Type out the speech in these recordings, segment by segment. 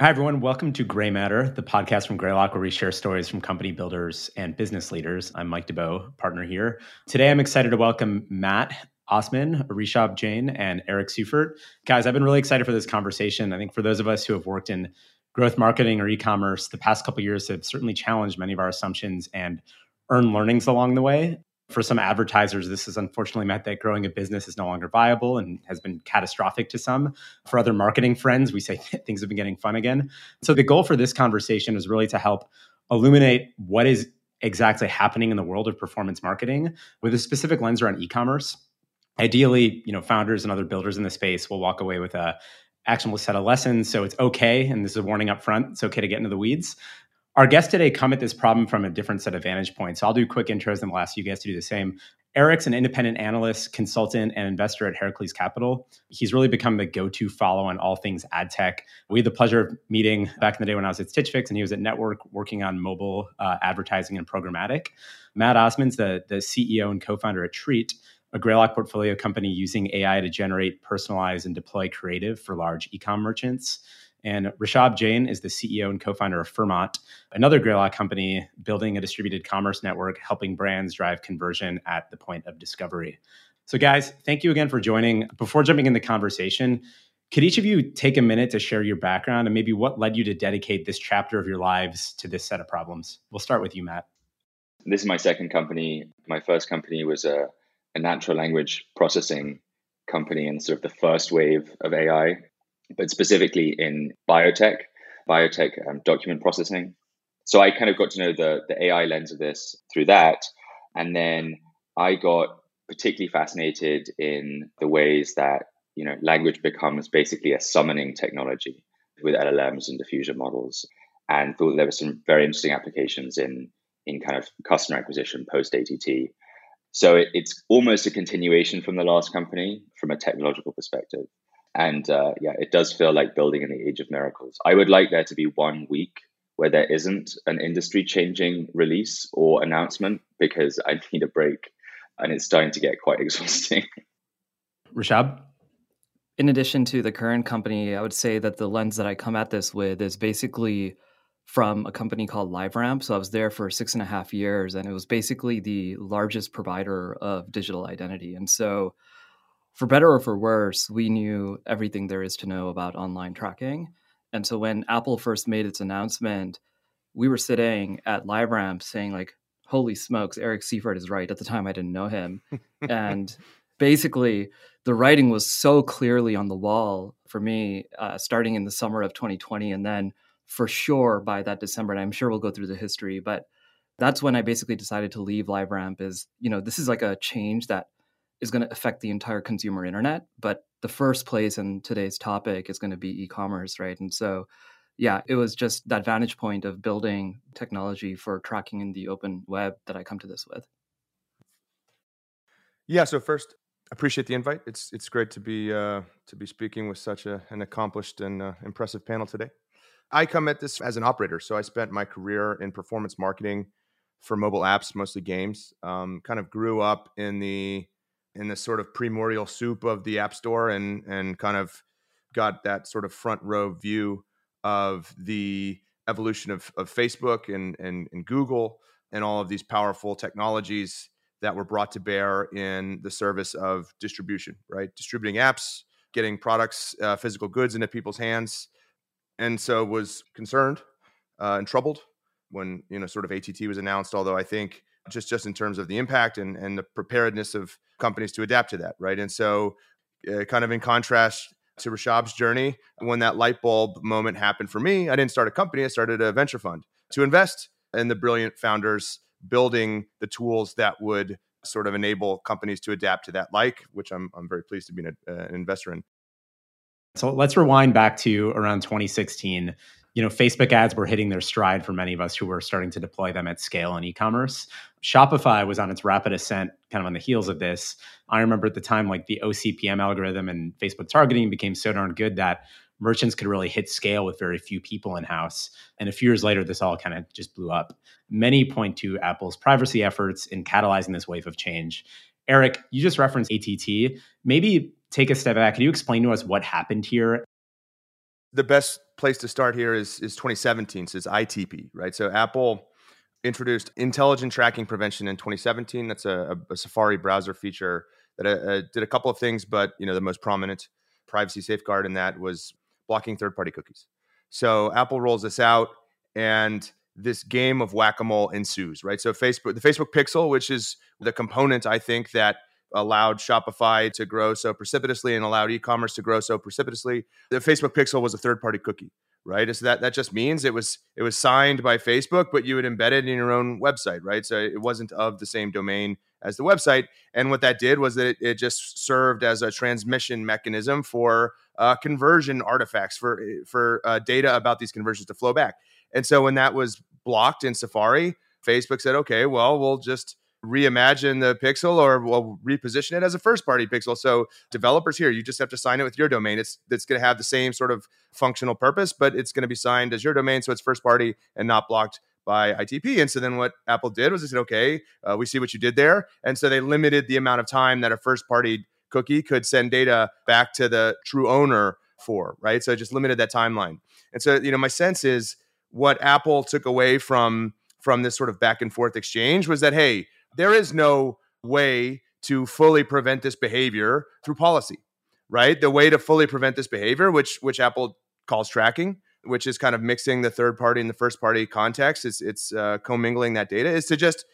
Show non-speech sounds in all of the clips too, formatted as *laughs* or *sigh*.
Hi, everyone. Welcome to Gray Matter, the podcast from Greylock, where we share stories from company builders and business leaders. I'm Mike Duboe, partner here. Today, I'm excited to welcome Matt Osman, Rishabh Jain, and Eric Seufert. Guys, I've been really excited for this conversation. I think for those of us who have worked in growth marketing or e-commerce, the past couple years have certainly challenged many of our assumptions and earned learnings along the way for some advertisers, this has unfortunately meant that growing a business is no longer viable and has been catastrophic to some. For other marketing friends, we say *laughs* things have been getting fun again. So, the goal for this conversation is really to help illuminate what is exactly happening in the world of performance marketing with a specific lens around e-commerce. Ideally, you know, founders and other builders in the space will walk away with a actionable set of lessons. So it's okay, and this is a warning up front. It's okay to get into the weeds. Our guests today come at this problem from a different set of vantage points. I'll do quick intros and we'll ask you guys to do the same. Eric's an independent analyst, consultant, and investor at Heracles Capital. He's really become the go to follow on all things ad tech. We had the pleasure of meeting back in the day when I was at Stitch Fix and he was at Network working on mobile uh, advertising and programmatic. Matt Osman's the, the CEO and co founder at Treat, a Greylock portfolio company using AI to generate, personalize, and deploy creative for large e com merchants. And Rishabh Jain is the CEO and co founder of Fermat, another Greylock company building a distributed commerce network, helping brands drive conversion at the point of discovery. So, guys, thank you again for joining. Before jumping in the conversation, could each of you take a minute to share your background and maybe what led you to dedicate this chapter of your lives to this set of problems? We'll start with you, Matt. This is my second company. My first company was a, a natural language processing company and sort of the first wave of AI but specifically in biotech, biotech um, document processing. So I kind of got to know the, the AI lens of this through that. And then I got particularly fascinated in the ways that you know language becomes basically a summoning technology with LLMs and diffusion models, and thought there were some very interesting applications in in kind of customer acquisition post ATT. So it, it's almost a continuation from the last company from a technological perspective. And uh, yeah, it does feel like building in the age of miracles. I would like there to be one week where there isn't an industry changing release or announcement because I need a break and it's starting to get quite *laughs* exhausting. Rishabh? In addition to the current company, I would say that the lens that I come at this with is basically from a company called LiveRamp. So I was there for six and a half years, and it was basically the largest provider of digital identity. And so for better or for worse, we knew everything there is to know about online tracking. And so when Apple first made its announcement, we were sitting at LiveRamp saying like, holy smokes, Eric Seufert is right. At the time, I didn't know him. and basically, the writing was so clearly on the wall for me, uh, starting in the summer of 2020. And then for sure by that December, and I'm sure we'll go through the history, but that's when I basically decided to leave LiveRamp is, you know, this is like a change that is going to affect the entire consumer internet. But the first place in today's topic is going to be e-commerce, right? And so, yeah, it was just that vantage point of building technology for tracking in the open web that I come to this with. Yeah. So first, appreciate the invite. It's it's great to be uh, to be speaking with such a, an accomplished and uh, impressive panel today. I come at this as an operator, so I spent my career in performance marketing for mobile apps, mostly games. Um, kind of grew up in the in the sort of primordial soup of the App Store and and kind of got that sort of front row view of the evolution of, of Facebook and, and, and Google and all of these powerful technologies that were brought to bear in the service of distribution, right? Distributing apps, getting products, uh, physical goods into people's hands, and so was concerned uh, and troubled when you know sort of ATT was announced. Although I think just just in terms of the impact and and the preparedness of companies to adapt to that, right? And so, uh, kind of in contrast to Rishabh's journey, when that light bulb moment happened for me, I didn't start a company; I started a venture fund to invest in the brilliant founders building the tools that would sort of enable companies to adapt to that like which i'm, I'm very pleased to be an, uh, an investor in so let's rewind back to around 2016 you know, Facebook ads were hitting their stride for many of us who were starting to deploy them at scale in e-commerce. Shopify was on its rapid ascent kind of on the heels of this. I remember at the time like the OCPM algorithm and Facebook targeting became so darn good that merchants could really hit scale with very few people in house. And a few years later, this all kind of just blew up. Many point to Apple's privacy efforts in catalyzing this wave of change. Eric, you just referenced ATT. Maybe take a step back. Can you explain to us what happened here? The best place to start here is is 2017. So it's ITP, right? So Apple introduced intelligent tracking prevention in 2017. That's a, a Safari browser feature that uh, uh, did a couple of things, but you know the most prominent privacy safeguard in that was blocking third-party cookies. So Apple rolls this out, and this game of whack-a-mole ensues. Right. So Facebook, the Facebook Pixel, which is the component I think that allowed Shopify to grow so precipitously and allowed e-commerce to grow so precipitously. The Facebook Pixel was a third-party cookie, right? So that that just means it was it was signed by Facebook, but you would embed it in your own website, right? So it wasn't of the same domain as the website. And what that did was that it, it just served as a transmission mechanism for uh, conversion artifacts for for uh, data about these conversions to flow back. And so when that was blocked in Safari, Facebook said, okay, well, we'll just reimagine the pixel or we'll reposition it as a first party pixel. So developers here, you just have to sign it with your domain. It's it's going to have the same sort of functional purpose, but it's going to be signed as your domain, so it's first party and not blocked by ITP. And so then what Apple did was they said, okay, uh, we see what you did there, and so they limited the amount of time that a first party cookie could send data back to the true owner for, right? So it just limited that timeline. And so you know, my sense is what Apple took away from from this sort of back and forth exchange was that hey there is no way to fully prevent this behavior through policy, right? The way to fully prevent this behavior, which which Apple calls tracking, which is kind of mixing the third party and the first party context, it's it's uh, commingling that data, is to just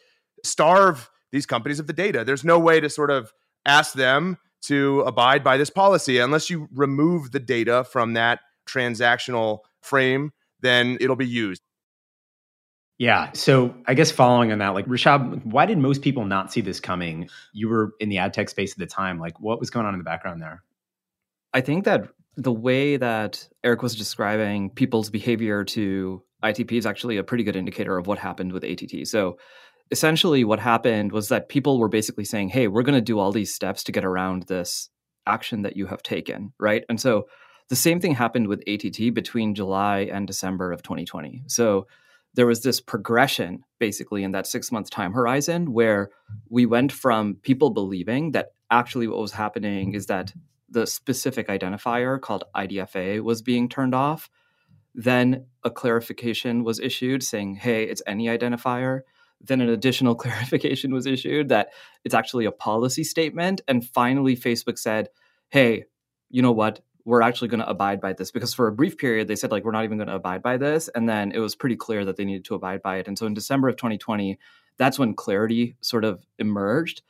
starve these companies of the data. There's no way to sort of ask them to abide by this policy unless you remove the data from that transactional frame. Then it'll be used. Yeah. So I guess following on that, like Rishabh, why did most people not see this coming? You were in the ad tech space at the time. Like what was going on in the background there? I think that the way that Eric was describing people's behavior to ITP is actually a pretty good indicator of what happened with ATT. So essentially what happened was that people were basically saying, "Hey, we're going to do all these steps to get around this action that you have taken," right? And so the same thing happened with ATT between July and December of 2020. So there was this progression basically in that six month time horizon where we went from people believing that actually what was happening is that the specific identifier called IDFA was being turned off. Then a clarification was issued saying, hey, it's any identifier. Then an additional *laughs* clarification was issued that it's actually a policy statement. And finally, Facebook said, hey, you know what? We're actually going to abide by this because for a brief period they said like we're not even going to abide by this and then it was pretty clear that they needed to abide by it. And so in december of 2020 that's when clarity sort of emerged.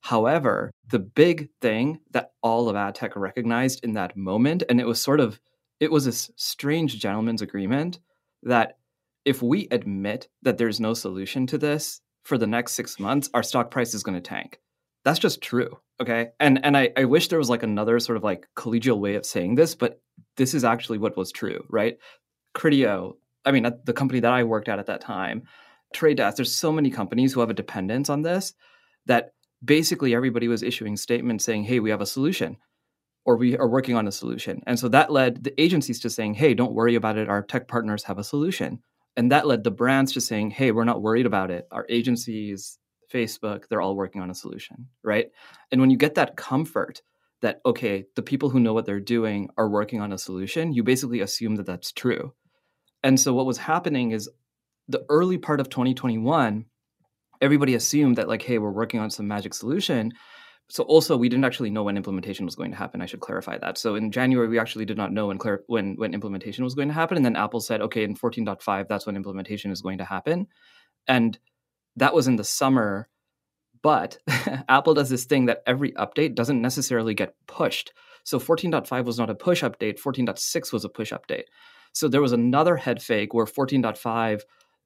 However the big thing that all of ad tech recognized in that moment and it was sort of it was a strange gentleman's agreement that if we admit that there's no solution to this for the next six months our stock price is going to tank. That's just true okay. And and I, I wish there was like another sort of like collegial way of saying this but this is actually what was true right? Criteo i mean the company that i worked at at that time trade desk there's so many companies who have a dependence on this that basically everybody was issuing statements saying hey we have a solution or we are working on a solution. And so that led the agencies to saying hey don't worry about it. Our tech partners have a solution. And that led the brands to saying hey we're not worried about it. Our agencies Facebook, they're all working on a solution, right? And when you get that comfort that, okay, the people who know what they're doing are working on a solution, you basically assume that that's true. And so what was happening is the early part of 2021, everybody assumed that, like, hey, we're working on some magic solution. So also, we didn't actually know when implementation was going to happen. I should clarify that. So in January, we actually did not know when clar- when when implementation was going to happen, and then Apple said, okay, in 14.5, that's when implementation is going to happen, and that was in the summer. But *laughs* Apple does this thing that every update doesn't necessarily get pushed. So 14.5 was not a push update, 14.6 was a push update. So there was another head fake where 14.5,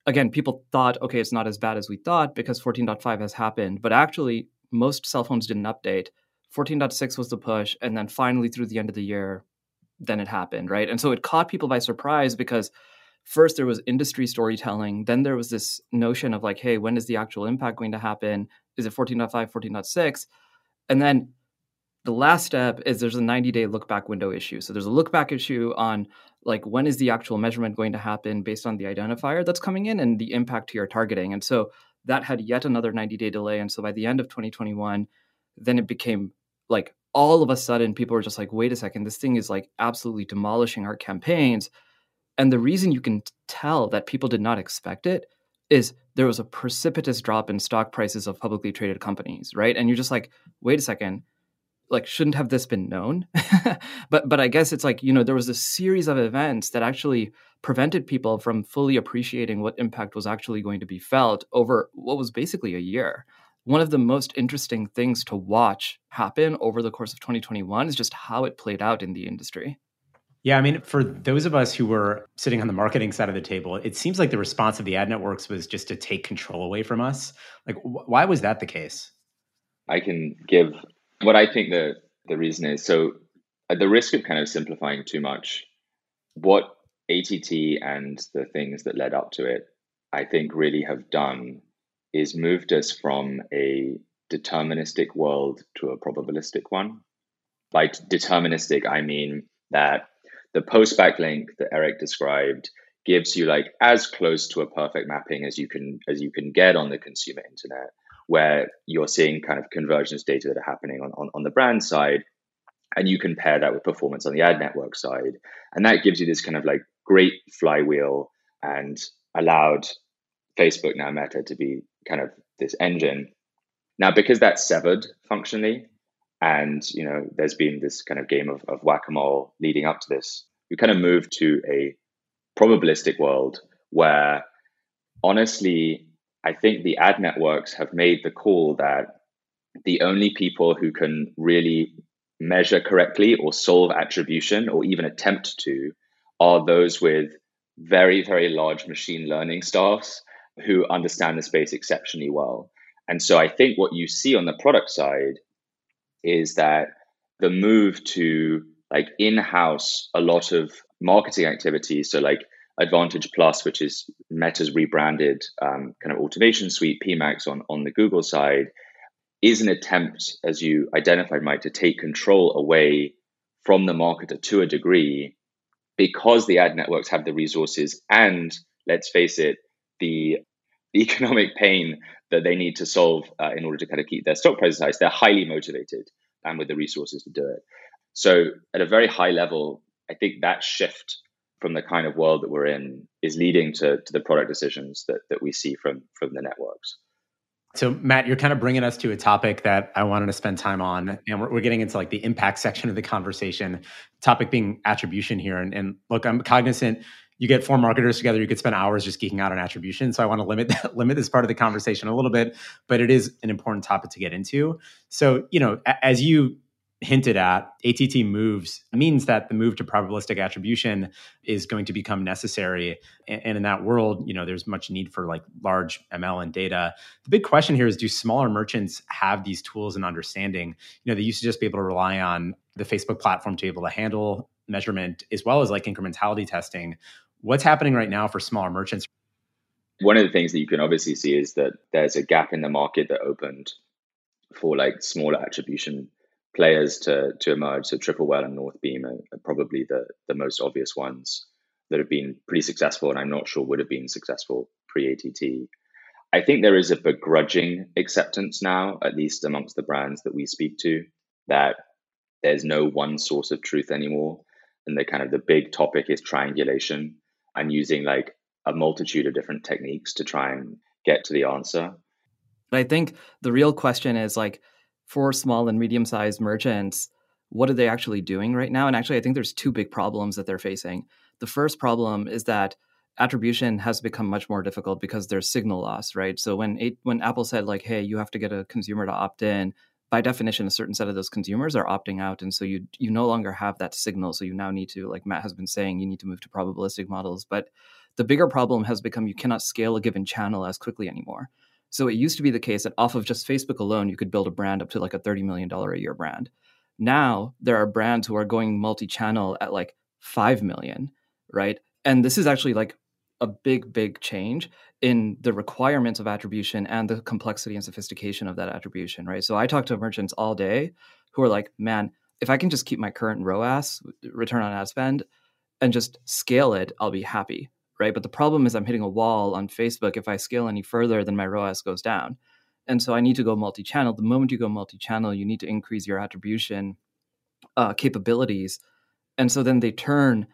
again, people thought, okay, it's not as bad as we thought because 14.5 has happened. But actually, most cell phones didn't update. 14.6 was the push. And then finally, through the end of the year, then it happened, right? And so it caught people by surprise because first there was industry storytelling then there was this notion of like hey when is the actual impact going to happen? Is it 14.5 14.6 and then the last step is there's a 90 day look back window issue. So there's a look back issue on like when is the actual measurement going to happen based on the identifier that's coming in and the impact to your targeting. And so that had yet another 90 day delay. And so by the end of 2021 then it became like all of a sudden people were just like wait a second this thing is like absolutely demolishing our campaigns And the reason you can tell that people did not expect it is there was a precipitous drop in stock prices of publicly traded companies, right? And you're just like, wait a second, like shouldn't have this been known? *laughs* but but I guess it's like, you know, there was a series of events that actually prevented people from fully appreciating what impact was actually going to be felt over what was basically a year. One of the most interesting things to watch happen over the course of 2021 is just how it played out in the industry. Yeah, I mean, for those of us who were sitting on the marketing side of the table, it seems like the response of the ad networks was just to take control away from us. Like, wh- why was that the case? I can give what I think the the reason is. So, at the risk of kind of simplifying too much, what ATT and the things that led up to it, I think, really have done is moved us from a deterministic world to a probabilistic one. By deterministic, I mean that the post backlink that Eric described gives you like as close to a perfect mapping as you can as you can get on the consumer internet where you're seeing kind of convergence data that are happening on, on, on the brand side and you can pair that with performance on the ad network side. And that gives you this kind of like great flywheel and allowed facebook now meta to be kind of this engine. Now because that's severed functionally and you know, there's been this kind of game of, of whack-a-mole leading up to this. We kind of moved to a probabilistic world where honestly, I think the ad networks have made the call that the only people who can really measure correctly or solve attribution or even attempt to are those with very, very large machine learning staffs who understand the space exceptionally well. And so I think what you see on the product side is that the move to like in-house a lot of marketing activities so like advantage plus which is meta's rebranded um, kind of automation suite pmax on, on the google side is an attempt as you identified mike to take control away from the marketer to a degree because the ad networks have the resources and let's face it the the economic pain that they need to solve uh, in order to kind of keep their stock prices high. They're highly motivated and with the resources to do it. So, at a very high level, I think that shift from the kind of world that we're in is leading to, to the product decisions that, that we see from, from the networks. So, Matt, you're kind of bringing us to a topic that I wanted to spend time on, and we're, we're getting into like the impact section of the conversation. Topic being attribution here, and, and look, I'm cognizant you get four marketers together, you could spend hours just geeking out on attribution. So I want to limit *laughs* that, limit this part of the conversation a little bit, but it is an important topic to get into. So, you know, as you hinted at, ATT moves means that the move to probabilistic attribution is going to become necessary. And in that world, you know, there's much need for like large ML and data. The big question here is do smaller merchants have these tools and understanding? You know, they used to just be able to rely on the Facebook platform to be able to handle measurement as well as like incrementality testing What's happening right now for smaller merchants? One of the things that you can obviously see is that there's a gap in the market that opened for like smaller attribution players to to emerge. So Triple Whale and Northbeam are, are probably the the most obvious ones that have been pretty successful, and I'm not sure would have been successful pre ATT. I think there is a begrudging acceptance now, at least amongst the brands that we speak to, that there's no one source of truth anymore, and the kind of the big topic is triangulation and using like a multitude of different techniques to try and get to the answer. But I think the real question is like for small and medium sized merchants, what are they actually doing right now? And actually, I think there's two big problems that they're facing. The first problem is that attribution has become much more difficult because there's signal loss, right? So when it, when Apple said like, "Hey, you have to get a consumer to opt in," by definition, a certain set of those consumers are opting out, and so you you no longer have that signal. So you now need to, like Matt has been saying, you need to move to probabilistic models. But the bigger problem has become you cannot scale a given channel as quickly anymore. So it used to be the case that off of just Facebook alone, you could build a brand up to like a thirty million dollar a year brand. Now there are brands who are going multi-channel at like five million, right? And this is actually like a big, big change in the requirements of attribution and the complexity and sophistication of that attribution, right? So I talk to merchants all day who are like, man, if I can just keep my current ROAS, return on ad spend, and just scale it, I'll be happy, right? But the problem is I'm hitting a wall on Facebook. If I scale any further, then my ROAS goes down. And so I need to go multi channel. The moment you go multi channel, you need to increase your attribution uh, capabilities. And so then they turn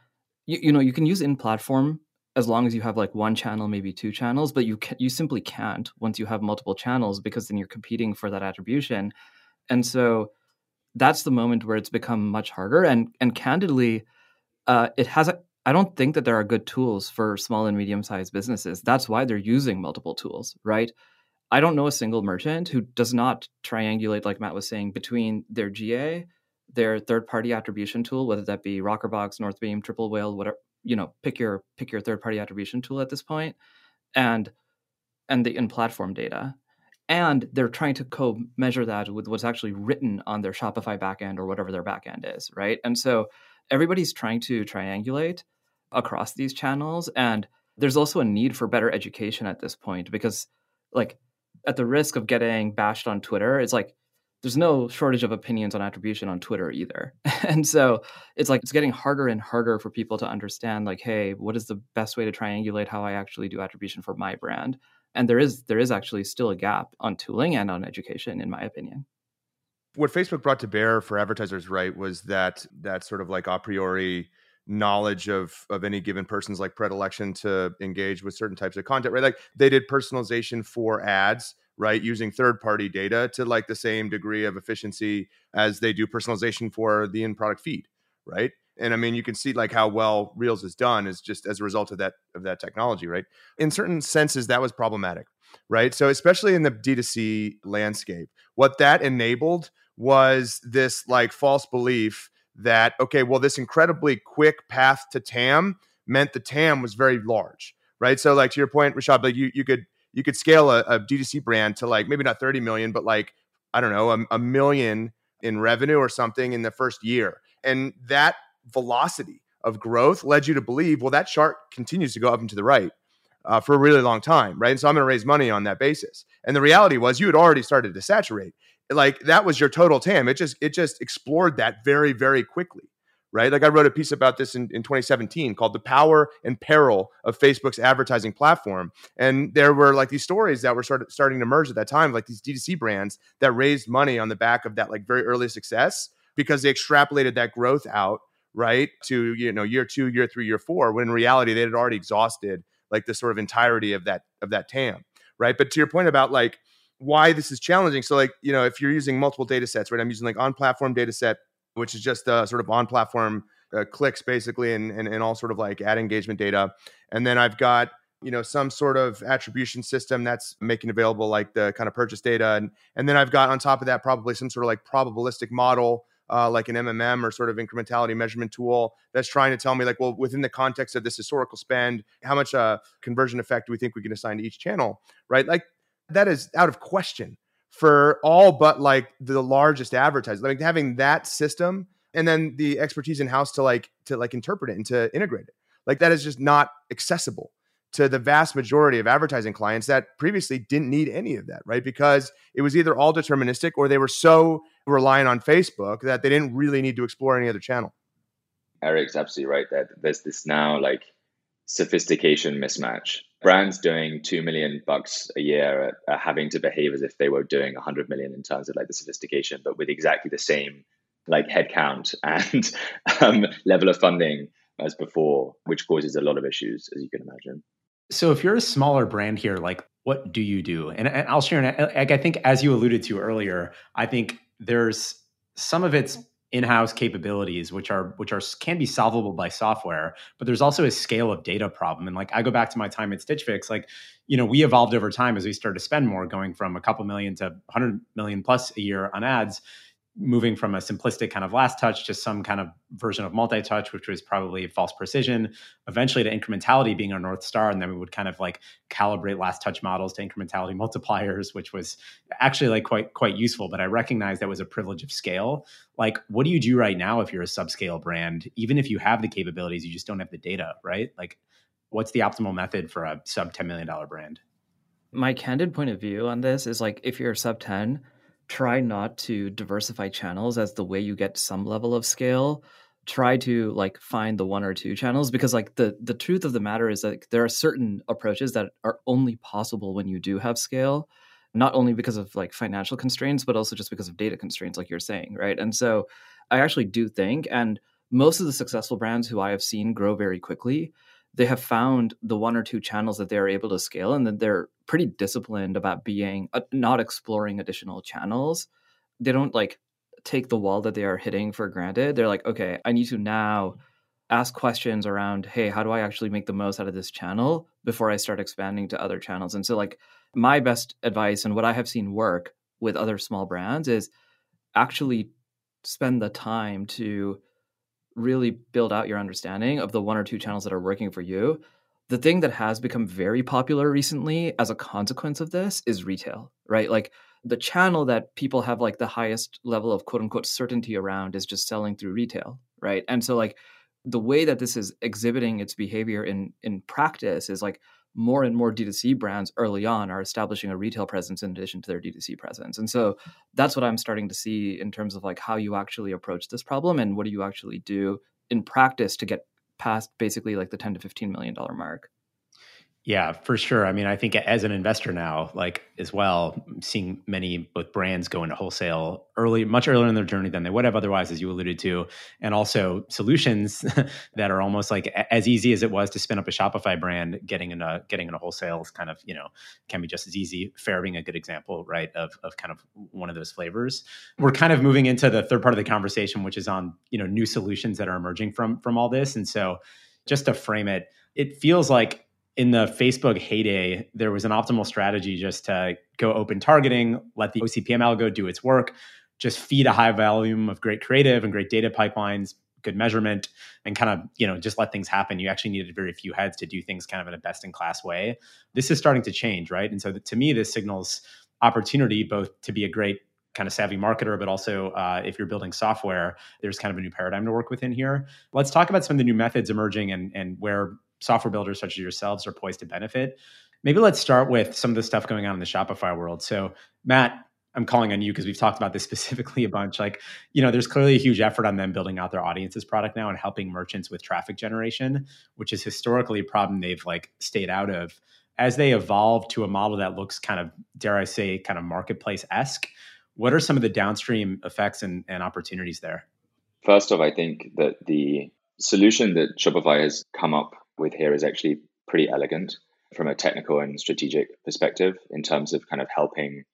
you, you know you can use in platform as long as you have like one channel maybe two channels but you you simply can't once you have multiple channels because then you're competing for that attribution and so that's the moment where it's become much harder and and candidly uh, it has a, I don't think that there are good tools for small and medium sized businesses. That's why they're using multiple tools, right? I don't know a single merchant who does not triangulate, like Matt was saying, between their GA, their third party attribution tool, whether that be Rockerbox, Northbeam, Triple Whale, whatever, you know, pick your pick your third party attribution tool at this point, and and the in platform data. And they're trying to co measure that with what's actually written on their Shopify backend or whatever their backend is, right? And so everybody's trying to triangulate across these channels. And there's also a need for better education at this point because, like, at the risk of getting bashed on Twitter, it's like there's no shortage of opinions on attribution on Twitter either. *laughs* and so it's like it's getting harder and harder for people to understand like, hey, what is the best way to triangulate how I actually do attribution for my brand? And there is there is actually still a gap on tooling and on education, in my opinion. What Facebook brought to bear for advertisers, right, was that that sort of like a priori knowledge of of any given person's like predilection to engage with certain types of content right like they did personalization for ads right using third party data to like the same degree of efficiency as they do personalization for the in product feed right? And i mean you can see like how well reels is done is just as a result of that of that technology right? In certain senses that was problematic right? So especially in the d2c landscape what that enabled was this like false belief that okay, well, this incredibly quick path to TAM meant the TAM was very large, right? So, like to your point, Rishabh, like you you could you could scale a, a D2C brand to like maybe not 30 million, but like I don't know, a, a million in revenue or something in the first year, and that velocity of growth led you to believe, well, that chart continues to go up and to the right. Uh, for a really long time, right? And so I'm going to raise money on that basis. And the reality was, you had already started to saturate like that was your total TAM. It just it just explored that very very quickly, right? Like I wrote a piece about this in, in 2017 called "The Power and Peril of Facebook's Advertising Platform," and there were like these stories that were sort of starting to emerge at that time, like these D2C brands that raised money on the back of that like very early success because they extrapolated that growth out right to you know year two, year three, year four, when in reality they had already exhausted like the sort of entirety of that of that TAM, right? But to your point about like why this is challenging. So, like, you know, if you're using multiple data sets, right? I'm using like on platform data set, which is just uh, sort of on platform uh, clicks basically and, and, and all sort of like ad engagement data. And then I've got, you know, some sort of attribution system that's making available like the kind of purchase data. And, and then I've got on top of that probably some sort of like probabilistic model. Uh, like an MMM or sort of incrementality measurement tool that's trying to tell me, like, well, within the context of this historical spend, how much uh, conversion effect do we think we can assign to each channel, right? Like, that is out of question for all but like the largest advertisers. Like having that system and then the expertise in house to like to like interpret it and to integrate it. Like that is just not accessible to the vast majority of advertising clients that previously didn't need any of that, right? Because it was either all deterministic or they were so reliant on Facebook that they didn't really need to explore any other channel. Eric's absolutely right that there's this now like sophistication mismatch. Brands doing 2 million bucks a year are, are, having to behave as if they were doing a 100 million in terms of like the sophistication but with exactly the same like headcount *laughs* and um, level of funding as before which causes a lot of issues as you can imagine. So if you're a smaller brand here like what do you do? And, and i'll share like i think as you alluded to earlier i think there's some of it's in-house capabilities which are which are can be solvable by software but there's also a scale of data problem. And like i go back to my time at stitch fix like you know we evolved over time as we started to spend more going from a couple million to 100 million plus a year on ads moving from a simplistic kind of last touch to some kind of version of multi-touch which was probably false precision eventually to incrementality being our north star. And then we would kind of like calibrate last touch models to incrementality *laughs* multipliers which was actually like quite quite useful. But i recognize that was a privilege of scale. Like what do you do right now if you're a subscale brand even if you have the capabilities you just don't have the data right? Like what's the optimal method for a sub $10 million brand? My candid point of view on this is like if you're a sub 10 try not to diversify channels as the way you get some level of scale. Try to like find the one or two channels because like the the truth of the matter is that there are certain approaches that are only possible when you do have scale not only because of like financial constraints but also just because of data constraints like you're saying right? And so i actually do think and most of the successful brands who I have seen grow very quickly, they have found the one or two channels that they're able to scale and that they're pretty disciplined about being uh, not exploring additional channels. They don't like take the wall that they are hitting for granted. They're like, okay, I need to now ask questions around, hey, how do I actually make the most out of this channel before I start expanding to other channels? And so, like, my best advice and what I have seen work with other small brands is actually spend the time to really build out your understanding of the one or two channels that are working for you. The thing that has become very popular recently as a consequence of this is retail, right? Like the channel that people have like the highest level of quote unquote certainty around is just selling through retail, right? And so like the way that this is exhibiting its behavior in in practice is like more and more D2C brands early on are establishing a retail presence in addition to their D2C presence. And so that's what I'm starting to see in terms of like how you actually approach this problem and what do you actually do in practice to get past basically like the 10 to 15 million dollar mark. Yeah, for sure. I mean, I think as an investor now, like as well, seeing many both brands go into wholesale early, much earlier in their journey than they would have otherwise, as you alluded to, and also solutions *laughs* that are almost like as easy as it was to spin up a Shopify brand, getting into getting into wholesale is kind of you know can be just as easy. Faire being a good example, right, of of kind of one of those flavors. We're kind of moving into the third part of the conversation, which is on you know new solutions that are emerging from from all this, and so just to frame it, it feels like in the Facebook heyday, there was an optimal strategy just to go open targeting, let the OCPM algo do its work, just feed a high volume of great creative and great data pipelines, good measurement, and kind of, you know, just let things happen. You actually needed very few heads to do things kind of in a best in class way. This is starting to change, right? And so to me, this signals opportunity both to be a great kind of savvy marketer, but also uh, if you're building software, there's kind of a new paradigm to work within here. Let's talk about some of the new methods emerging and, and where software builders such as yourselves are poised to benefit. Maybe let's start with some of the stuff going on in the Shopify world. So, Matt, I'm calling on you because we've talked about this *laughs* specifically a bunch. Like, you know, there's clearly a huge effort on them building out their audiences product now and helping merchants with traffic generation, which is historically a problem they've like stayed out of. As they evolve to a model that looks kind of, dare I say, kind of marketplace esque, what are some of the downstream effects and, and opportunities there? First off, I think that the solution that Shopify has come up with here is actually pretty elegant from a technical and strategic perspective in terms of kind of helping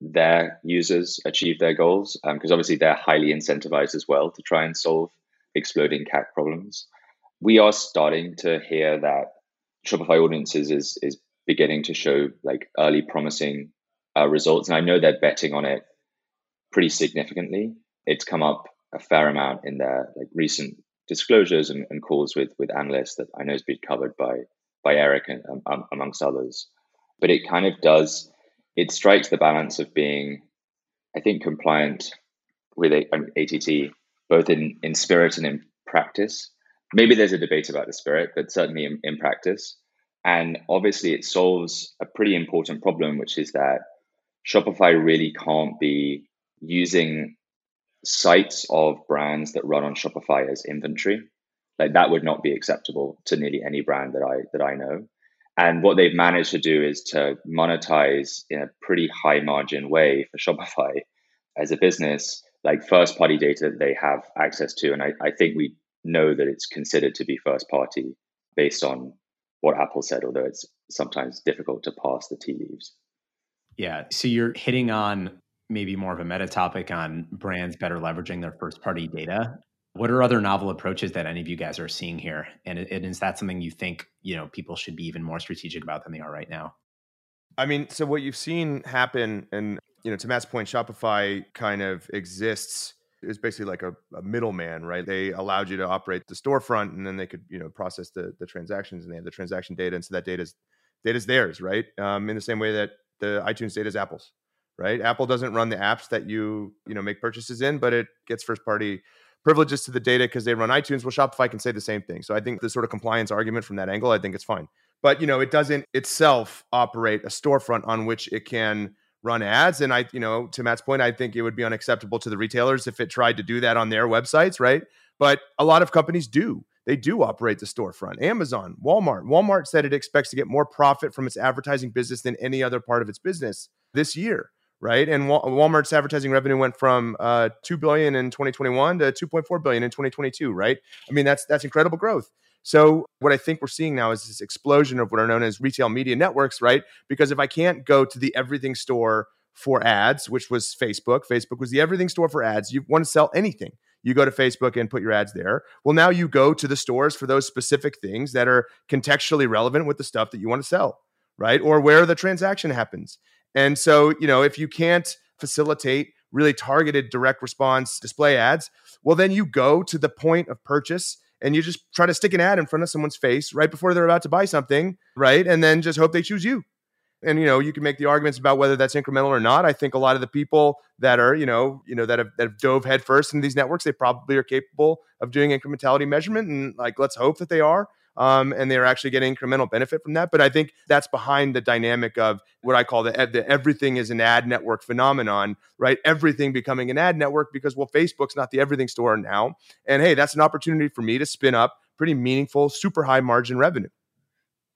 their users achieve their goals because um, obviously they're highly incentivized as well to try and solve exploding CAC problems. We are starting to hear that Shopify audiences is is beginning to show like early promising uh, results, and I know they're betting on it pretty significantly. It's come up a fair amount in their like recent disclosures and, and, calls with with analysts that I know has been covered by by Eric and um, um, amongst others. But it kind of does it strikes the balance of being, I think, compliant with a, um, ATT both in in spirit and in practice. Maybe there's a debate about the spirit, but certainly in, in practice. And obviously, it solves a pretty important problem, which is that Shopify really can't be using sites of brands that run on Shopify as inventory. Like that would not be acceptable to nearly any brand that I that I know. And what they've managed to do is to monetize in a pretty high margin way for Shopify as a business, like first party data that they have access to. And I, I think we know that it's considered to be first party based on what Apple said, although it's sometimes difficult to pass the tea leaves. Yeah. So you're hitting on maybe more of a meta topic on brands better leveraging their first party data. What are other novel approaches that any of you guys are seeing here? And, and is that something you think you know people should be even more strategic about than they are right now? I mean, so what you've seen happen, and you know, to Matt's point, Shopify kind of exists is basically like a, a, middleman, right? They allowed you to operate the storefront, and then they could you know process the the transactions, and they have the transaction data, and so that data is data is theirs, right? Um, in the same way that the iTunes data is Apple's, right? Apple doesn't run the apps that you you know make purchases in, but it gets first party privileges to the data because they run iTunes. Well, Shopify can say the same thing. So I think the sort of compliance argument from that angle, I think it's fine. But you know, it doesn't itself operate a storefront on which it can run ads. And I, you know, to Matt's point, I think it would be unacceptable to the retailers if it tried to do that on their websites, right? But a lot of companies do. They do operate the storefront. Amazon, Walmart. Walmart said it expects to get more profit from its advertising business than any other part of its business this year right? And Walmart's advertising revenue went from uh, two billion in 2021 to 2.4 billion in 2022, right? I mean, that's that's incredible growth. So what I think we're seeing now is this explosion of what are known as retail media networks, right? Because if I can't go to the everything store for ads, which was Facebook, Facebook was the everything store for ads. You want to sell anything. You go to Facebook and put your ads there. Well, now you go to the stores for those specific things that are contextually relevant with the stuff that you want to sell, right? Or where the transaction happens. And so, you know, if you can't facilitate really targeted direct response display ads, well, then you go to the point of purchase and you just try to stick an ad in front of someone's face right before they're about to buy something, right? And then just hope they choose you. And you know, you can make the arguments about whether that's incremental or not. I think a lot of the people that are, you know, you know, that have that have dove headfirst into these networks, they probably are capable of doing incrementality measurement. And like let's hope that they are um, and they're actually getting incremental benefit from that. But I think that's behind the dynamic of what I call the, the everything is an ad network phenomenon, right? Everything becoming an ad network because, well, Facebook's not the everything store now. And hey, that's an opportunity for me to spin up pretty meaningful, super high margin revenue.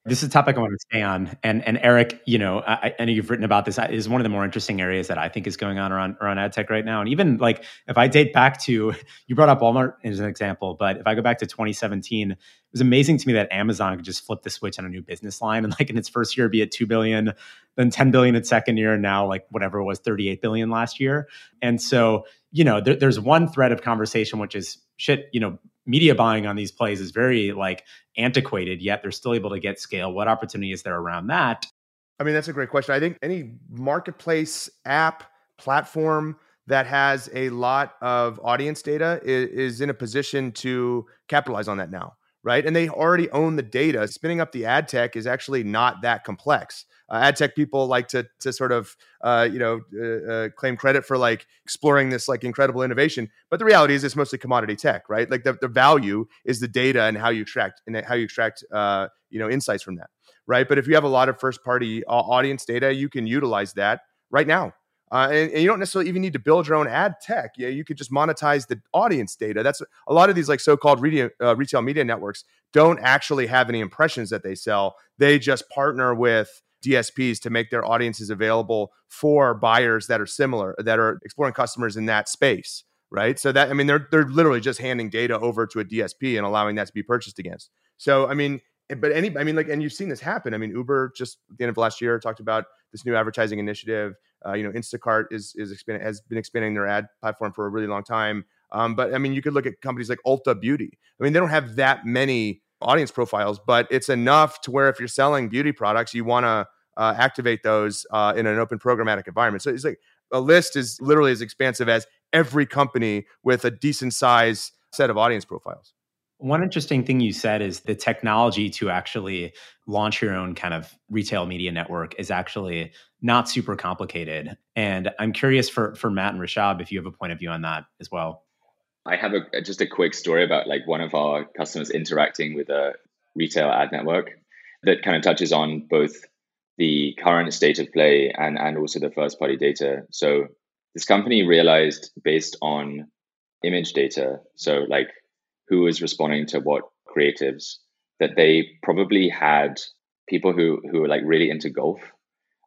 This is a topic I want to stay on, and and Eric, you know, I, I know you've written about this. Is one of the more interesting areas that I think is going on around around ad tech right now. And even like if I date back to, *laughs* you brought up Walmart as an example, but if I go back to 2017, it was amazing to me that Amazon could just flip the switch on a new business line, and like in its first year, be at two billion, then 10 billion its second year, and now like whatever it was, 38 billion last year. And so, you know, there, there's one thread of conversation which is shit. You know, media buying on these plays is very like antiquated, yet they're still able to get scale. What opportunity is there around that? I mean, that's a great question. I think any marketplace app platform that has a lot of audience data is, is, in a position to capitalize on that now, right? And they already own the data. Spinning up the ad tech is actually not that complex uh, ad tech people like to to sort of uh, you know uh, uh, claim credit for like exploring this like incredible innovation but the reality is it's mostly commodity tech right like the, the value is the data and how you extract and how you extract uh, you know insights from that right but if you have a lot of first party audience data you can utilize that right now uh, and, and, you don't necessarily even need to build your own ad tech. Yeah, you could just monetize the audience data. That's a lot of these like so-called retail, uh, retail media networks don't actually have any impressions that they sell. They just partner with DSPs to make their audiences available for buyers that are similar, that are exploring customers in that space, right? So that I mean, they're they're literally just handing data over to a DSP and allowing that to be purchased against. So I mean, eh, but any I mean, like, and you've seen this happen. I mean, Uber just at the end of last year talked about this new advertising initiative. Uh, you know, Instacart is is expanding has been expanding their ad platform for a really long time. Um, but I mean, you could look at companies like Ulta Beauty. I mean, they don't have that many audience profiles, but it's enough to where if you're selling beauty products, you want to uh, activate those uh, in an open programmatic environment. So it's like a list is literally as expansive as every company with a decent size set of audience profiles. One interesting thing you said is the technology to actually launch your own kind of retail media network is actually not super complicated. And I'm curious for for Matt and Rishabh if you have a point of view on that as well. I have a just a quick story about like one of our customers interacting with a retail ad network that kind of touches on both the current state of play and, and also the first party data. So this company realized based on image data, so like who was responding to what creatives, that they probably had people who who were like really into golf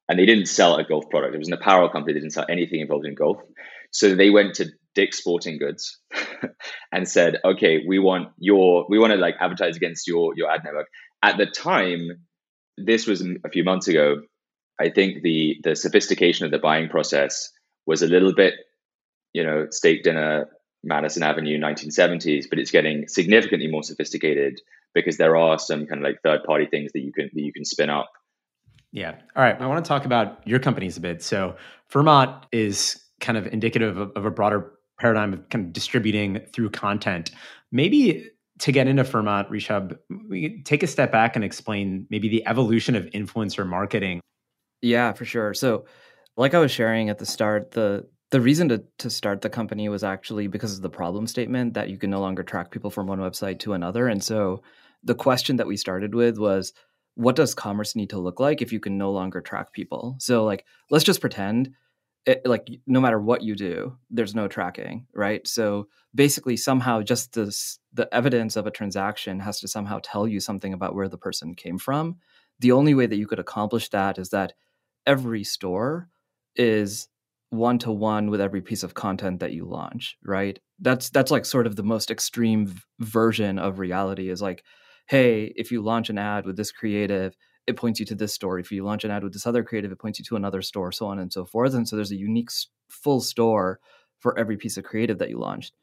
and they didn't sell a golf product. It was an apparel company, they didn't sell anything involved in golf. So they went to Dick's Sporting Goods *laughs* and said, okay, we want your we want to like advertise against your your ad network. At the time, this was a few months ago. I think the the sophistication of the buying process was a little bit, you know, steak dinner, Madison Avenue, 1970s, but it's getting significantly more sophisticated because there are some kind of like third party things that you can that you can spin up. Yeah. All right. I want to talk about your companies a bit. So Fermat is kind of indicative of, of a broader paradigm of kind of distributing through content. Maybe to get into Fermat, Rishabh, we take a step back and explain maybe the evolution of influencer marketing. Yeah, for sure. So, like I was sharing at the start, the the reason to to start the company was actually because of the problem statement that you can no longer track people from one website to another. And so, the question that we started with was, what does commerce need to look like if you can no longer track people? So, like, let's just pretend it, like no matter what you do there's no tracking right so basically somehow just this the evidence of a transaction has to somehow tell you something about where the person came from the only way that you could accomplish that is that every store is one to one with every piece of content that you launch, right? That's that's like sort of the most extreme v- version of reality is like, hey, if you launch an ad with this creative, it points you to this store. If you launch an ad with this other creative, it points you to another store, so on and so forth. And so there's a unique full store for every piece of creative that you launched.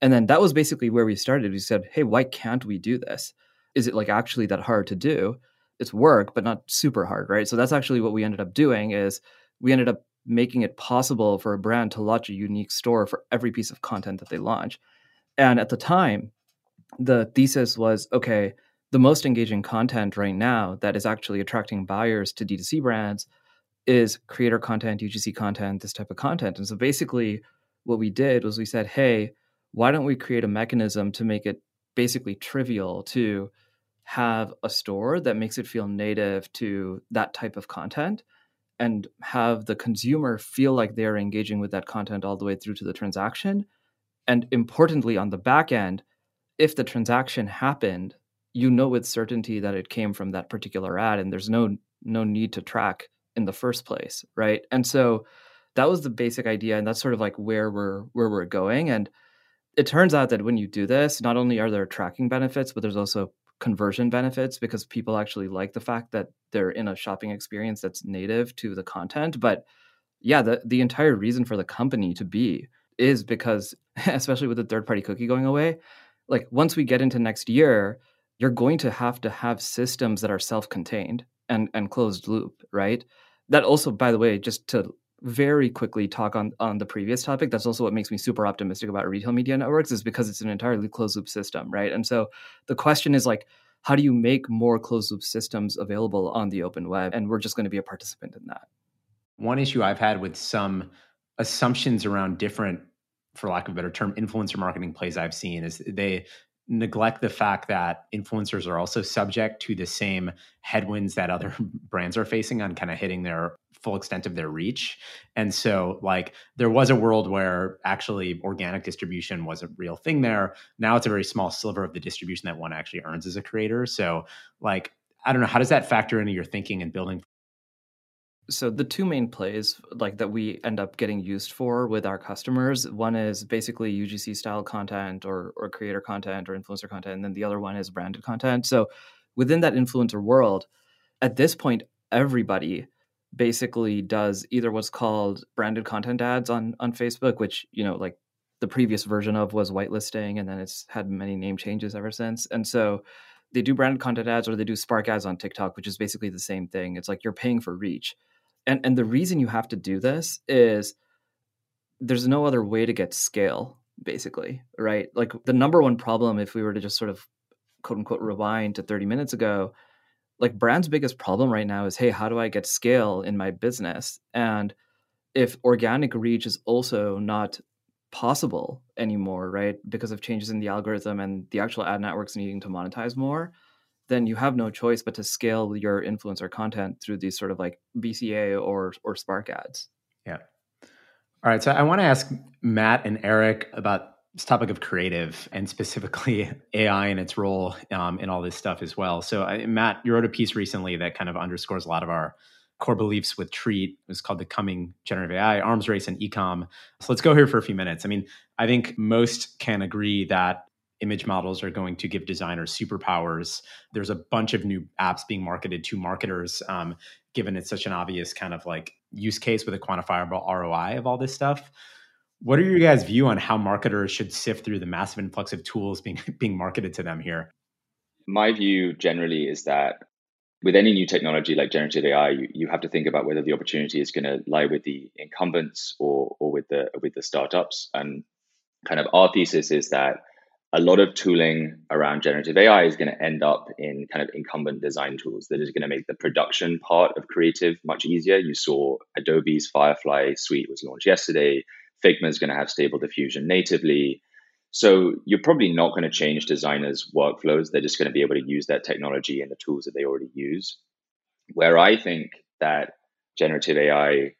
And then that was basically where we started. We said, hey, why can't we do this? Is it like actually that hard to do? It's work, but not super hard, right? So that's actually what we ended up doing is we ended up making it possible for a brand to launch a unique store for every piece of content that they launch. And at the time, the thesis was okay, the most engaging content right now that is actually attracting buyers to D2C brands is creator content, UGC content, this type of content. And so basically, what we did was we said, hey, why don't we create a mechanism to make it basically trivial to have a store that makes it feel native to that type of content? and have the consumer feel like they're engaging with that content all the way through to the transaction. And importantly, on the back end, if the transaction happened, you know with certainty that it came from that particular ad, and there's no no need to track in the first place, right? And so that was the basic idea, and that's sort of like where we're where we're going. And it turns out that when you do this, not only are there tracking benefits, but there's also conversion benefits because people actually like the fact that they're in a shopping experience that's native to the content. But yeah, the, the entire reason for the company to be is because, *laughs* especially with the third party cookie going away, like once we get into next year, you're going to have to have systems that are self contained and, and closed loop, right? That also, by the way, just to very quickly talk on on the previous topic that's also what makes me super optimistic about retail media networks is because it's an entirely closed loop system right? And so the question is like how do you make more closed loop systems available on the open web? And we're just going to be a participant in that. One issue i've had with some assumptions around different for lack of a better term influencer marketing plays i've seen is they neglect the fact that influencers are also subject to the same headwinds that other *laughs* brands are facing on kind of hitting their full extent of their reach. And so, like, there was a world where actually organic distribution was a real thing there. Now it's a very small sliver of the distribution that one actually earns as a creator. So, like, I don't know, how does that factor into your thinking and building so the two main plays like that we end up getting used for with our customers one is basically ugc style content or or creator content or influencer content and then the other one is branded content. So within that influencer world at this point everybody basically does either what's called branded content ads on on facebook which you know like the previous version of was whitelisting and then it's had many name changes ever since. And so they do branded content ads or they do spark ads on tiktok which is basically the same thing. It's like you're paying for reach and and the reason you have to do this is there's no other way to get scale basically right? Like the number one problem if we were to just sort of quote unquote rewind to 30 minutes ago like brand's biggest problem right now is hey how do i get scale in my business? And if organic reach is also not possible anymore right because of changes in the algorithm and the actual ad networks needing to monetize more then you have no choice but to scale your influencer content through these sort of like BCA or or Spark ads. Yeah. All right. So I want to ask Matt and Eric about this topic of creative and specifically *laughs* AI and its role um, in all this stuff as well. So uh, Matt, you wrote a piece recently that kind of underscores a lot of our core beliefs with Treat. It was called the coming generative AI arms race and ecom. So let's go here for a few minutes. I mean, I think most can agree that image models are going to give designers superpowers. There's a bunch of new apps being marketed to marketers, um, given it's such an obvious kind of like use case with a quantifiable ROI of all this stuff. What are your guys' view on how marketers should sift through the massive influx of tools being *laughs* being marketed to them here? My view generally is that with any new technology like generative AI, you, you have to think about whether the opportunity is going to lie with the incumbents or or with the with the startups. And kind of our thesis is that a lot of tooling around generative AI is going to end up in kind of incumbent design tools that is going to make the production part of creative much easier. You saw Adobe's Firefly suite was launched yesterday. Figma is going to have stable diffusion natively. So you're probably not going to change designers' workflows. They're just going to be able to use that technology and the tools that they already use. Where I think that generative AI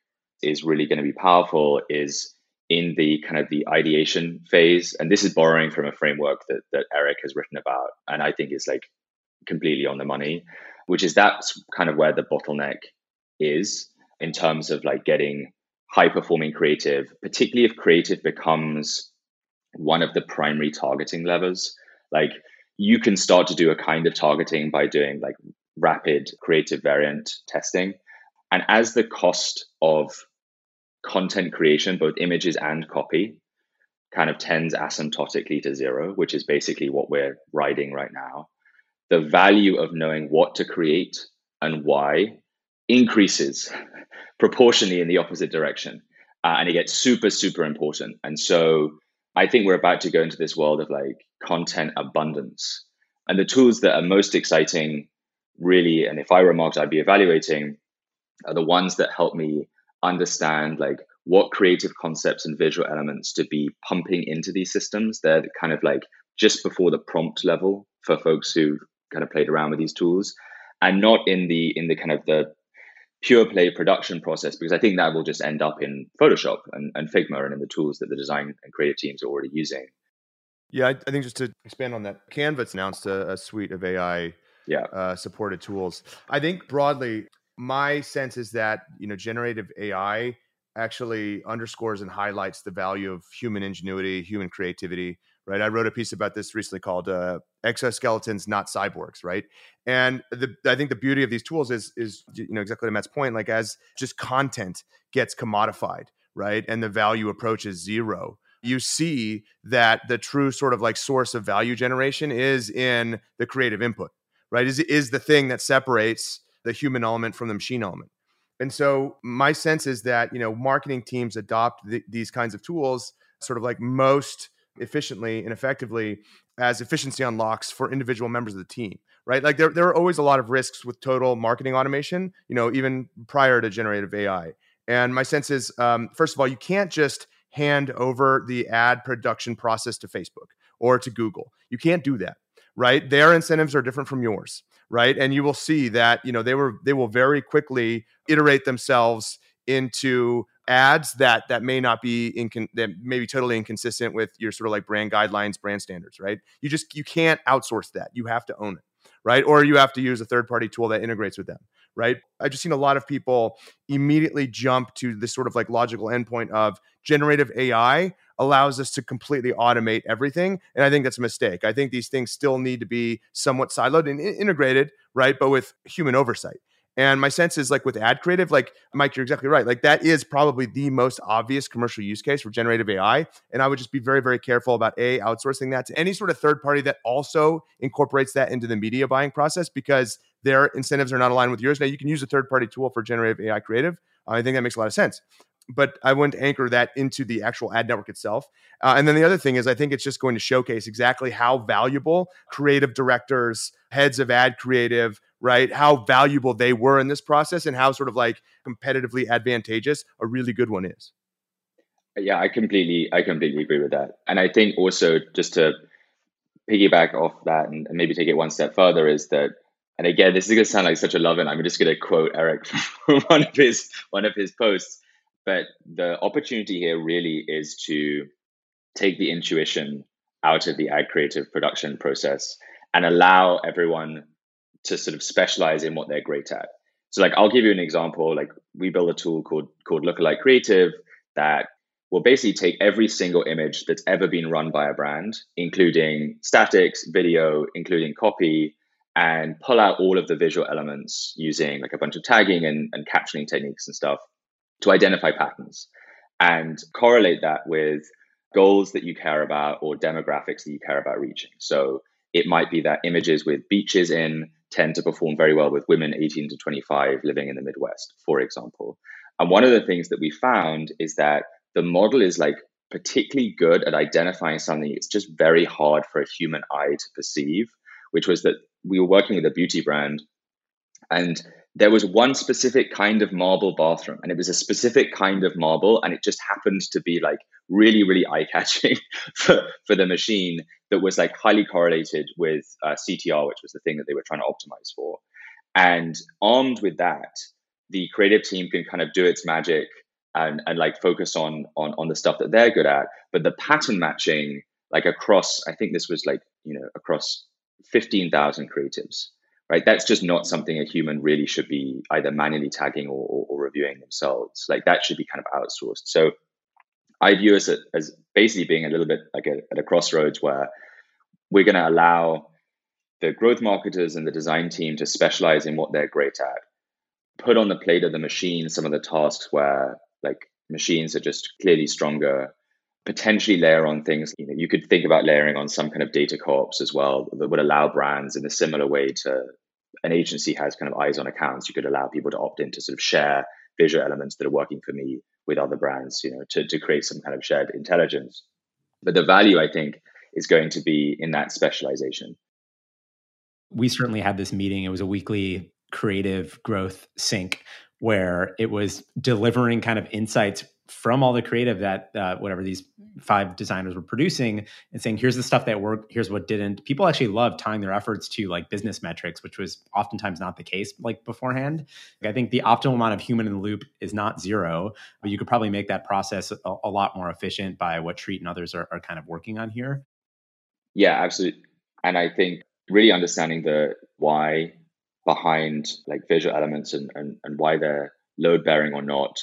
is really going to be powerful is in the kind of the ideation phase and this is borrowing from a framework that, that eric has written about and i think is like completely on the money which is that's kind of where the bottleneck is in terms of like getting high performing creative, particularly if creative becomes one of the primary targeting levers. Like you can start to do a kind of targeting by doing like rapid creative variant testing. And as the cost of content creation, both images and copy, kind of tends asymptotically to zero, which is basically what we're riding right now, the value of knowing what to create and why increases *laughs* proportionally in the opposite direction. Uh, and it gets super, super important. And so I think we're about to go into this world of like content abundance. And the tools that are most exciting, really, and if I were Mark, I'd be evaluating, are the ones that help me understand like what creative concepts and visual elements to be pumping into these systems. They're kind of like just before the prompt level for folks who kind of played around with these tools, and not in the in the kind of the pure play production process because I think that will just end up in Photoshop and, and Figma and in the tools that the design and creative teams are already using. Yeah, I, I think just to expand on that, Canva's announced a, a suite of AI yeah. uh, supported tools. I think broadly, my sense is that you know generative AI actually underscores and highlights the value of human ingenuity, human creativity, right? I wrote a piece about this recently called uh, "Exoskeletons, Not Cyborgs," right? And the, I think the beauty of these tools is is you know exactly to Matt's point, like as just content gets commodified, right, and the value approaches zero. You see that the true sort of like source of value generation is in the creative input, right? Is is the thing that separates the human element from the machine element. And so my sense is that you know marketing teams adopt th- these kinds of tools sort of like most efficiently and effectively as efficiency unlocks for individual members of the team right? Like there, there are always a lot of risks with total marketing automation you know even prior to generative ai and my sense is um, first of all you can't just hand over the ad production process to facebook or to google. You can't do that right? Their incentives are different from yours right? And you will see that you know they were they will very quickly iterate themselves into ads that that may not be in that may be totally inconsistent with your sort of like brand guidelines brand standards right? You just you can't outsource that. You have to own it right? Or you have to use a third party tool that integrates with them right? I've just seen a lot of people immediately jump to this sort of like logical endpoint of generative ai allows us to completely automate everything and i think that's a mistake i think these things still need to be somewhat siloed and integrated right but with human oversight and my sense is like with ad creative, like Mike, you're exactly right. Like that is probably the most obvious commercial use case for generative AI. And I would just be very, very careful about A, outsourcing that to any sort of third party that also incorporates that into the media buying process because their incentives are not aligned with yours. Now you can use a third party tool for generative AI creative. I think that makes a lot of sense but I wouldn't anchor that into the actual ad network itself. Uh, and then the other thing is, I think it's just going to showcase exactly how valuable creative directors, heads of ad creative, right, how valuable they were in this process and how sort of like competitively advantageous a really good one is. Yeah, I completely, I completely agree with that. And I think also just to piggyback off that and, and maybe take it one step further is that and again, this is going to sound like such a love and I'm just going to quote Eric *laughs* from one of his one of his posts. But the opportunity here really is to take the intuition out of the ad creative production process and allow everyone to sort of specialize in what they're great at. So like I'll give you an example. Like we build a tool called called Lookalike Creative that will basically take every single image that's ever been run by a brand, including statics, video, including copy, and pull out all of the visual elements using like a bunch of tagging and, and captioning techniques and stuff to identify patterns and correlate that with goals that you care about or demographics that you care about reaching. So it might be that images with beaches in tend to perform very well with women 18 to 25 living in the Midwest, for example. And one of the things that we found is that the model is like particularly good at identifying something it's just very hard for a human eye to perceive, which was that we were working with a beauty brand and there was one specific kind of marble bathroom and it was a specific kind of marble and it just happened to be like really really eye-catching *laughs* for, for the machine that was like highly correlated with uh, ctr which was the thing that they were trying to optimize for. And armed with that the creative team can kind of do its magic and, and like focus on, on on the stuff that they're good at. But the pattern matching like across i think this was like you know across 15000 creatives right? That's just not something a human really should be either manually tagging or, or, or reviewing themselves. Like that should be kind of outsourced. So I view us as basically being a little bit like a, at a crossroads where we're going to allow the growth marketers and the design team to specialize in what they're great at. Put on the plate of the machine some of the tasks where like machines are just clearly stronger potentially layer on things. You know, you could think about layering on some kind of data corps as well that would allow brands in a similar way to an agency has kind of eyes on accounts. You could allow people to opt in to sort of share visual elements that are working for me with other brands, you know, to, to create some kind of shared intelligence. But the value, I think, is going to be in that specialization. We certainly had this meeting. It was a weekly creative growth sync where it was delivering kind of insights from all the creative that uh, whatever these five designers were producing and saying here's the stuff that worked here's what didn't. People actually love tying their efforts to like business metrics which was oftentimes not the case like beforehand. Like, i think the optimal amount of human in the loop is not zero but you could probably make that process a, a lot more efficient by what treat and others are, are kind of working on here. Yeah absolutely and i think really understanding the why behind like visual elements and, and, and why they're load bearing or not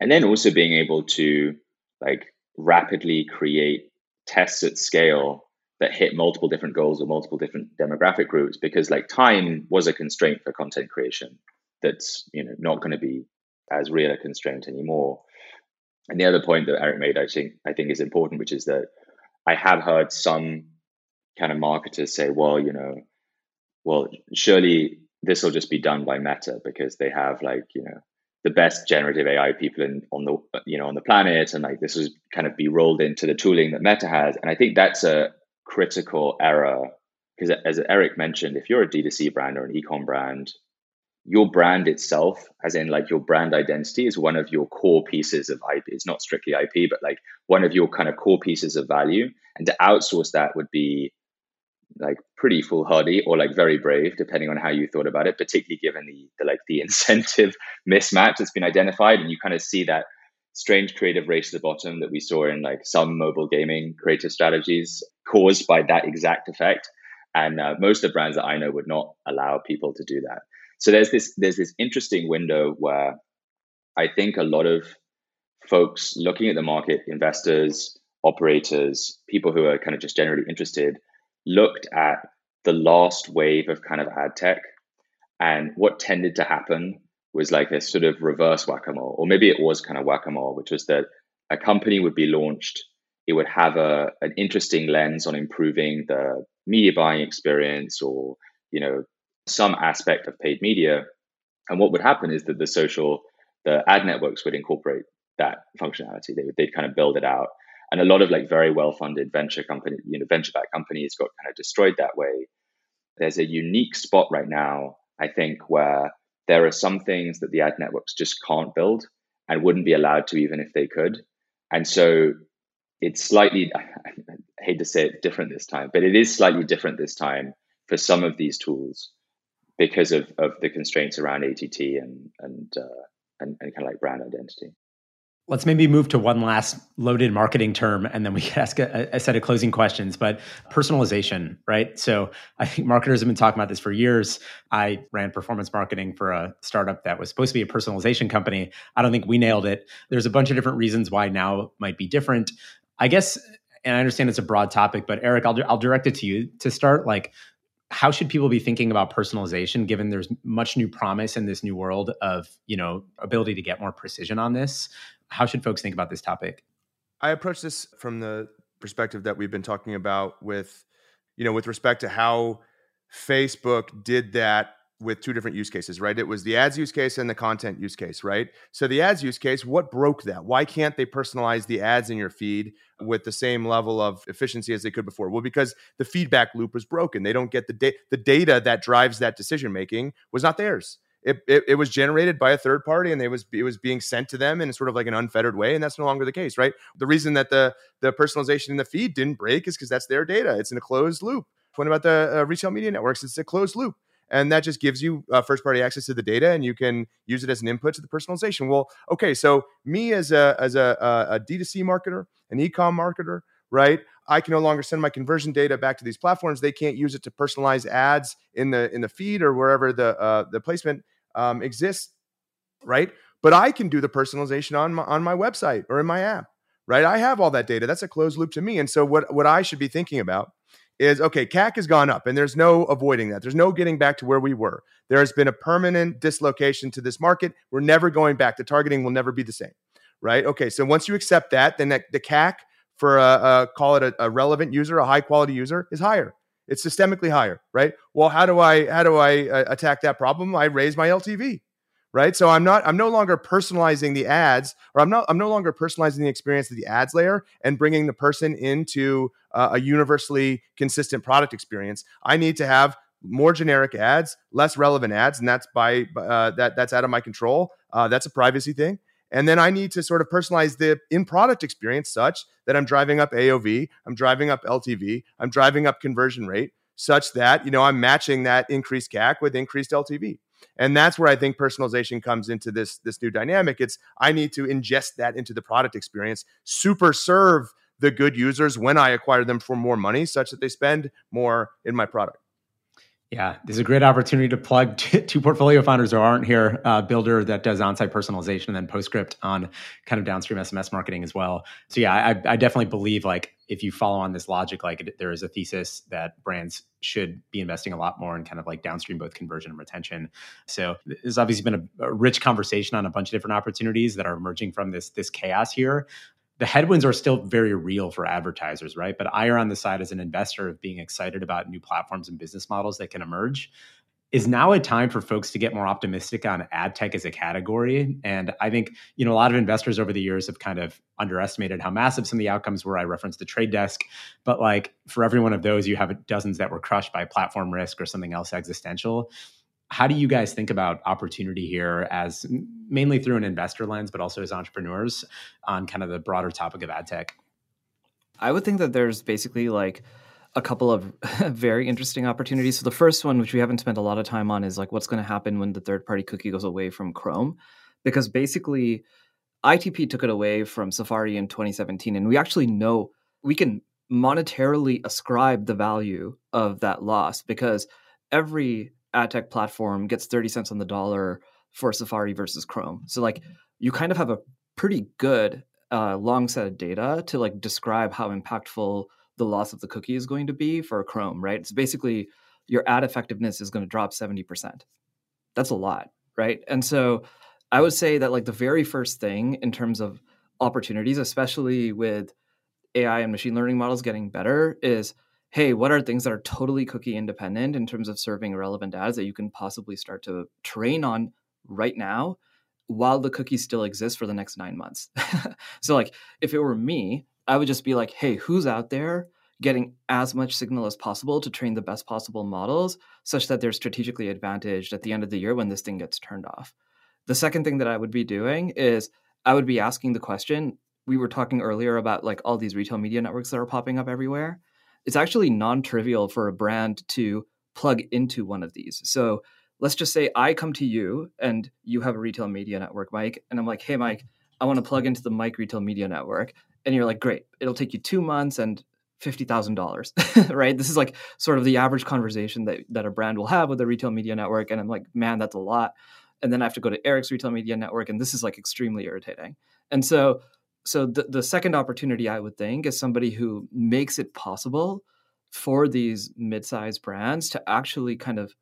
and then also being able to like rapidly create tests at scale that hit multiple different goals or multiple different demographic groups because like time was a constraint for content creation that's you know not going to be as real a constraint anymore. And the other point that eric made i think i think is important which is that i have heard some kind of marketers say well you know well surely this will just be done by meta because they have like you know the best generative AI people in, on the you know on the planet, and like this was kind of be rolled into the tooling that Meta has. And I think that's a critical error because, as Eric mentioned, if you're a D2C brand or an ecom brand, your brand itself, as in like your brand identity, is one of your core pieces of IP. It's not strictly IP, but like one of your kind of core pieces of value. And to outsource that would be like pretty foolhardy or like very brave, depending on how you thought about it, particularly given the, the like the *laughs* incentive mismatch that's been identified. And you kind of see that strange creative race to the bottom that we saw in like some mobile gaming creative strategies caused by that exact effect. And uh, most of the brands that I know would not allow people to do that. So there's this there's this interesting window where I think a lot of folks looking at the market, investors, operators, people who are kind of just generally interested, looked at the last wave of kind of ad tech and what tended to happen was like a sort of reverse whack-a-mole or maybe it was kind of whack-a-mole which was that a company would be launched it would have a, an interesting lens on improving the media buying experience or you know some aspect of paid media. And what would happen is that the social the ad networks would incorporate that functionality. They would they'd kind of build it out and a lot of like very well funded venture company you know venture backed companies got kind of destroyed that way. There's a unique spot right now i think where there are some things that the ad networks just can't build and wouldn't be allowed to even if they could. And so it's slightly *laughs* i hate to say it different this time but it is slightly different this time for some of these tools because of, of the constraints around att and and, uh, and, and kind of like brand identity Let's maybe move to one last loaded marketing term and then we can ask a, a, set of closing questions. But personalization, right? So I think marketers have been talking about this for years. I ran performance marketing for a startup that was supposed to be a personalization company. I don't think we nailed it. There's a bunch of different reasons why now might be different. I guess, and I understand it's a broad topic, but Eric, I'll, I'll direct it to you to start. Like, how should people be thinking about personalization given there's much new promise in this new world of you know ability to get more precision on this how should folks think about this topic? I approach this from the perspective that we've been talking about with, you know, with respect to how Facebook did that with two different use cases, right? It was the ads use case and the content use case, right? So the ads use case, what broke that? Why can't they personalize the ads in your feed with the same level of efficiency as they could before? Well, because the feedback loop was broken. They don't get the data. The data that drives that decision making was not theirs it, it, it, was generated by a third party and it was it was being sent to them in sort of like an unfettered way and that's no longer the case right? The reason that the the personalization in the feed didn't break is because that's their data. It's in a closed loop. What about the uh, retail media networks? It's a closed loop. And that just gives you uh, first party access to the data and you can use it as an input to the personalization. Well okay so me as a as a, a, a d2c marketer an e-com marketer right I can no longer send my conversion data back to these platforms. They can't use it to personalize ads in the in the feed or wherever the uh, the placement um, exists, right? But I can do the personalization on my, on my website or in my app, right? I have all that data. That's a closed loop to me. And so what what I should be thinking about is okay, CAC has gone up and there's no avoiding that. There's no getting back to where we were. There has been a permanent dislocation to this market. We're never going back. The targeting will never be the same, right? Okay, so once you accept that, then the CAC for a, a call it a, a relevant user, a high quality user, is higher. It's systemically higher, right? Well, how do I how do I uh, attack that problem? I raise my LTV, right? So I'm not I'm no longer personalizing the ads, or I'm not I'm no longer personalizing the experience of the ads layer and bringing the person into uh, a universally consistent product experience. I need to have more generic ads, less relevant ads, and that's by uh, that that's out of my control. Uh, that's a privacy thing. And then I need to sort of personalize the in product experience such that I'm driving up AOV, I'm driving up LTV, I'm driving up conversion rate such that, you know, I'm matching that increased CAC with increased LTV. And that's where I think personalization comes into this this new dynamic. It's I need to ingest that into the product experience, super serve the good users when I acquire them for more money such that they spend more in my product. Yeah, this is a great opportunity to plug *laughs* two portfolio founders who aren't here. Uh, Builder that does on-site personalization, and then Postscript on kind of downstream SMS marketing as well. So yeah, I, I definitely believe like if you follow on this logic, like there is a thesis that brands should be investing a lot more in kind of like downstream both conversion and retention. So there's obviously been a, a rich conversation on a bunch of different opportunities that are emerging from this this chaos here the headwinds are still very real for advertisers, right? But I are on the side as an investor of being excited about new platforms and business models that can emerge. Is now a time for folks to get more optimistic on ad tech as a category? And I think, you know, a lot of investors over the years have kind of underestimated how massive some of the outcomes were. I referenced the trade desk, but like for every one of those, you have dozens that were crushed by platform risk or something else existential how do you guys think about opportunity here as mainly through an investor lens but also as entrepreneurs on kind of the broader topic of ad tech? I would think that there's basically like a couple of *laughs* very interesting opportunities. So the first one which we haven't spent a lot of time on is like what's going to happen when the third party cookie goes away from chrome. Because basically itp took it away from safari in 2017 and we actually know we can monetarily ascribe the value of that loss because every ad tech platform gets 30 cents on the dollar for Safari versus Chrome. So like you kind of have a pretty good uh, long set of data to like describe how impactful the loss of the cookie is going to be for Chrome, right? It's basically your ad effectiveness is going to drop 70%. That's a lot, right? And so I would say that like the very first thing in terms of opportunities, especially with AI and machine learning models getting better, is hey, what are things that are totally cookie independent in terms of serving relevant ads that you can possibly start to train on right now while the cookie still exists for the next nine months? *laughs* so, like, if it were me, I would just be like, hey, who's out there getting as much signal as possible to train the best possible models such that they're strategically advantaged at the end of the year when this thing gets turned off? The second thing that I would be doing is I would be asking the question. We were talking earlier about like all these retail media networks that are popping up everywhere it's actually non-trivial for a brand to plug into one of these. So let's just say I come to you and you have a retail media network, Mike, and I'm like, hey, mm-hmm. Mike, I want to plug into the Mike Retail Media Network. And you're like, great, it'll take you two months and $50,000, *laughs* right? This is like sort of the average conversation that, that a brand will have with a retail media network. And I'm like, man, that's a lot. And then I have to go to Eric's retail media network. And this is like extremely irritating. And so so the, the second opportunity i would think is somebody who makes it possible for these mid-sized brands to actually kind of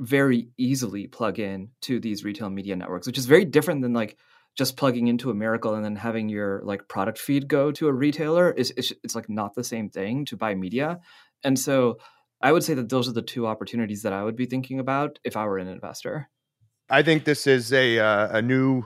very easily plug in to these retail media networks which is very different than like just plugging into a Mirakl and then having your like product feed go to a retailer. Is it's, it's like not the same thing to buy media. And so i would say that those are the two opportunities that i would be thinking about if i were an investor. I think this is a uh, a new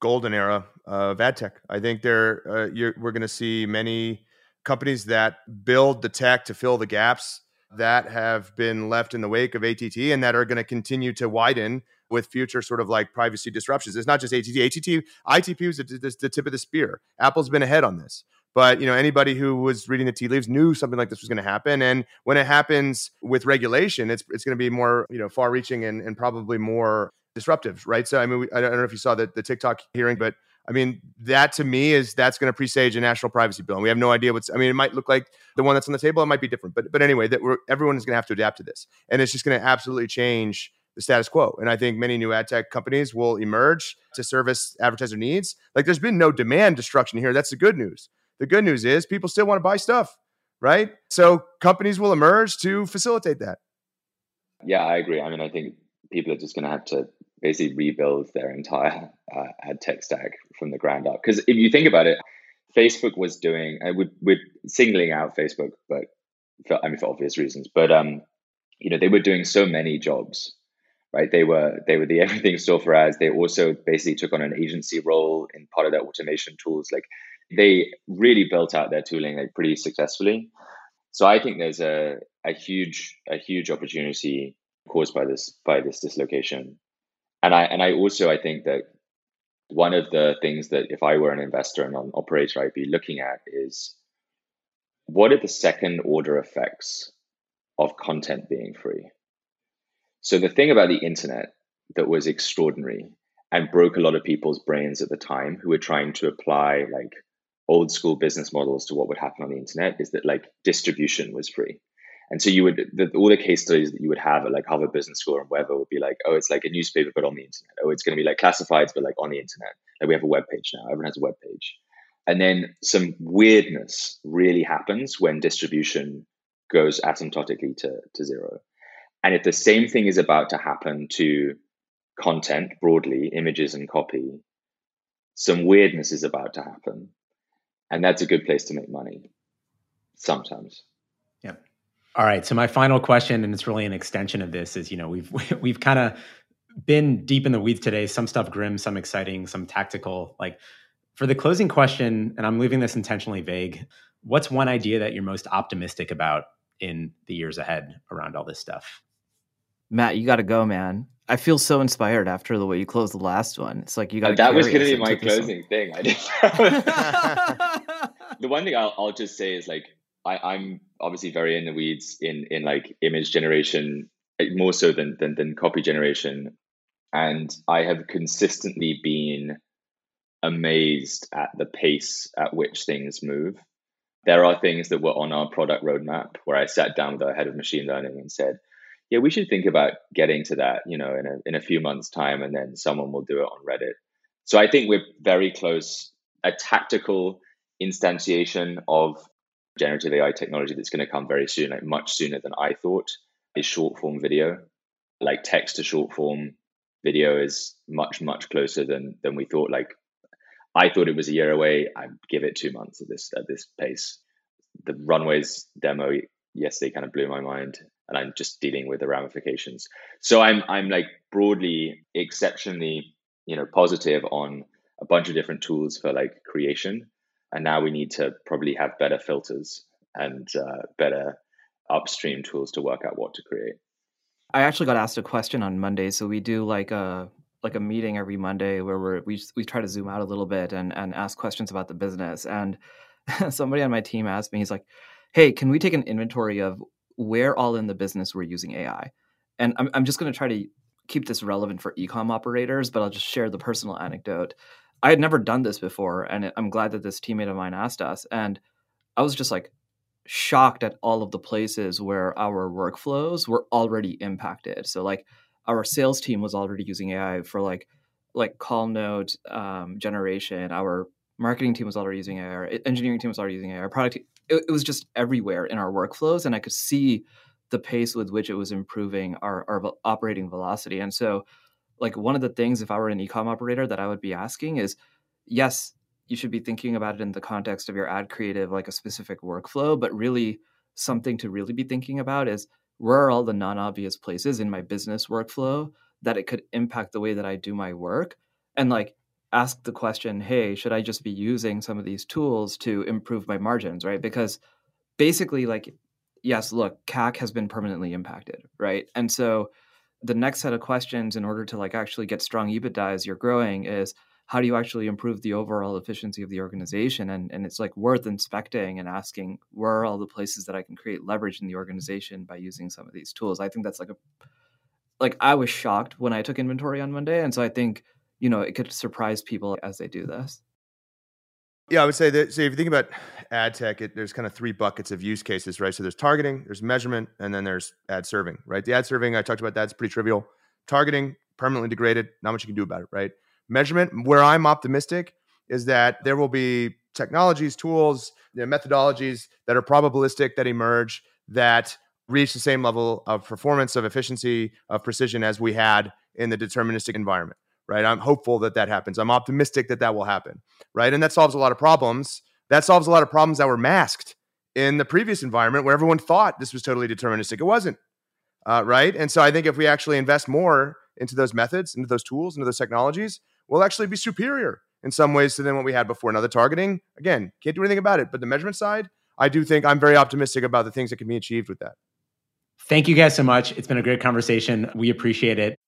golden era of ad tech. I think there uh, we're going to see many companies that build the tech to fill the gaps that have been left in the wake of ATT and that are going to continue to widen with future sort of like privacy disruptions. It's not just ATT. ATT, ITP was the, the, tip of the spear. Apple's been ahead on this. But you know, anybody who was reading the tea leaves knew something like this was going to happen. And when it happens with regulation, it's it's going to be more you know far-reaching and, and probably more disruptive, right? So I mean, I don't know if you saw the, the TikTok hearing, but I mean, that to me is that's going to presage a national privacy bill. And we have no idea what's, I mean, it might look like the one that's on the table. It might be different. But, but anyway, that we're, everyone is going to have to adapt to this. And it's just going to absolutely change the status quo. And I think many new ad tech companies will emerge to service advertiser needs. Like there's been no demand destruction here. That's the good news. The good news is people still want to buy stuff, right? So companies will emerge to facilitate that. Yeah, I agree. I mean, I think people are just going to have to basically rebuild their entire uh, ad tech stack from the ground up. Because if you think about it, Facebook was doing, uh, we're, we're singling out Facebook, but for, I mean, for obvious reasons, but, um, you know, they were doing so many jobs, right? They were, they were the *laughs* everything store for ads. They also basically took on an agency role in part of their automation tools. Like they really built out their tooling like pretty successfully. So I think there's a, a huge, a huge opportunity caused by this, by this dislocation and I and I also I think that one of the things that if I were an investor and an operator, I'd be looking at is what are the second order effects of content being free? So the thing about the internet that was extraordinary and broke a lot of people's brains at the time who were trying to apply like old school business models to what would happen on the internet is that like distribution was free. And so you would the, all the case studies that you would have at like Harvard Business School or whatever would be like, oh, it's like a newspaper but on the internet. Oh, it's going to be like classifieds but like on the internet. Like we have a web page now. Everyone has a web page. And then some weirdness really happens when distribution goes asymptotically to, to zero. And if the same thing is about to happen to content broadly, images and copy, some weirdness is about to happen. And that's a good place to make money sometimes. All right. So my final question, and it's really an extension of this, is you know we've *laughs* we've kind of been deep in the weeds today. Some stuff grim, some exciting, some tactical. Like for the closing question, and I'm leaving this intentionally vague. What's one idea that you're most optimistic about in the years ahead around all this stuff? Matt, you got to go, man. I feel so inspired after the way you closed the last one. It's like you got. Uh, that was going to be my closing thing. I did. *laughs* the one thing I'll, I'll just say is like I, I'm obviously very in the weeds in in like image generation eh, more so than than, than copy generation, and I have consistently been amazed at the pace at which things move. There are things that were on our product roadmap where I sat down with our head of machine learning and said, "Yeah, we should think about getting to that, you know, in a in a few months' time, and then someone will do it on Reddit." So I think we're very close. A tactical instantiation of generative AI technology that's going to come very soon, like much sooner than I thought, is short form video. Like text to short form video is much, much closer than than we thought. Like I thought it was a year away. I give it two months at this at this pace. The Runway's demo yesterday kind of blew my mind, and I'm just dealing with the ramifications. So I'm I'm like broadly exceptionally you know positive on a bunch of different tools for like creation and now we need to probably have better filters and uh, better upstream tools to work out what to create. I actually got asked a question on Monday, so we do like a like a meeting every Monday where we're, we we try to zoom out a little bit and and ask questions about the business. And *laughs* somebody on my team asked me, he's like, "Hey, can we take an inventory of where all in the business we're using AI?" And I'm I'm just going to try to keep this relevant for ecom operators, but I'll just share the personal anecdote. I had never done this before, and I'm glad that this teammate of mine asked us. And I was just like shocked at all of the places where our workflows were already impacted. So like our sales team was already using AI for like like call note um, generation. Our marketing team was already using AI. Our engineering team was already using AI. Our product it, it was just everywhere in our workflows, and I could see the pace with which it was improving our, our operating velocity. And so like one of the things if I were an ecom operator that I would be asking is yes, you should be thinking about it in the context of your ad creative, like a specific workflow, but really something to really be thinking about is where are all the non-obvious places in my business workflow that it could impact the way that I do my work? And like ask the question, hey, should I just be using some of these tools to improve my margins, right? Because basically, like, yes, look, CAC has been permanently impacted, right? And so the next set of questions in order to like actually get strong EBITDA as you're growing is how do you actually improve the overall efficiency of the organization and and it's like worth inspecting and asking where are all the places that I can create leverage in the organization by using some of these tools. I think that's like a like I was shocked when I took inventory on Monday and so I think you know, it could surprise people as they do this. Yeah, I would say that. So if you think about ad tech, it, there's kind of three buckets of use cases, right? So there's targeting, there's measurement, and then there's ad serving, right? The ad serving, I talked about that's pretty trivial. Targeting, permanently degraded, not much you can do about it, right? Measurement, where I'm optimistic is that there will be technologies, tools, you know, methodologies that are probabilistic that emerge that reach the same level of performance, of efficiency, of precision as we had in the deterministic environment right? I'm hopeful that that happens. I'm optimistic that that will happen, right? And that solves a lot of problems. That solves a lot of problems that were masked in the previous environment where everyone thought this was totally deterministic. It wasn't, uh, right? And so I think if we actually invest more into those methods, into those tools, into those technologies, we'll actually be superior in some ways to than what we had before. Now, the targeting, again, can't do anything about it, but the measurement side, I do think I'm very optimistic about the things that can be achieved with that. Thank you guys so much. It's been a great conversation. We appreciate it.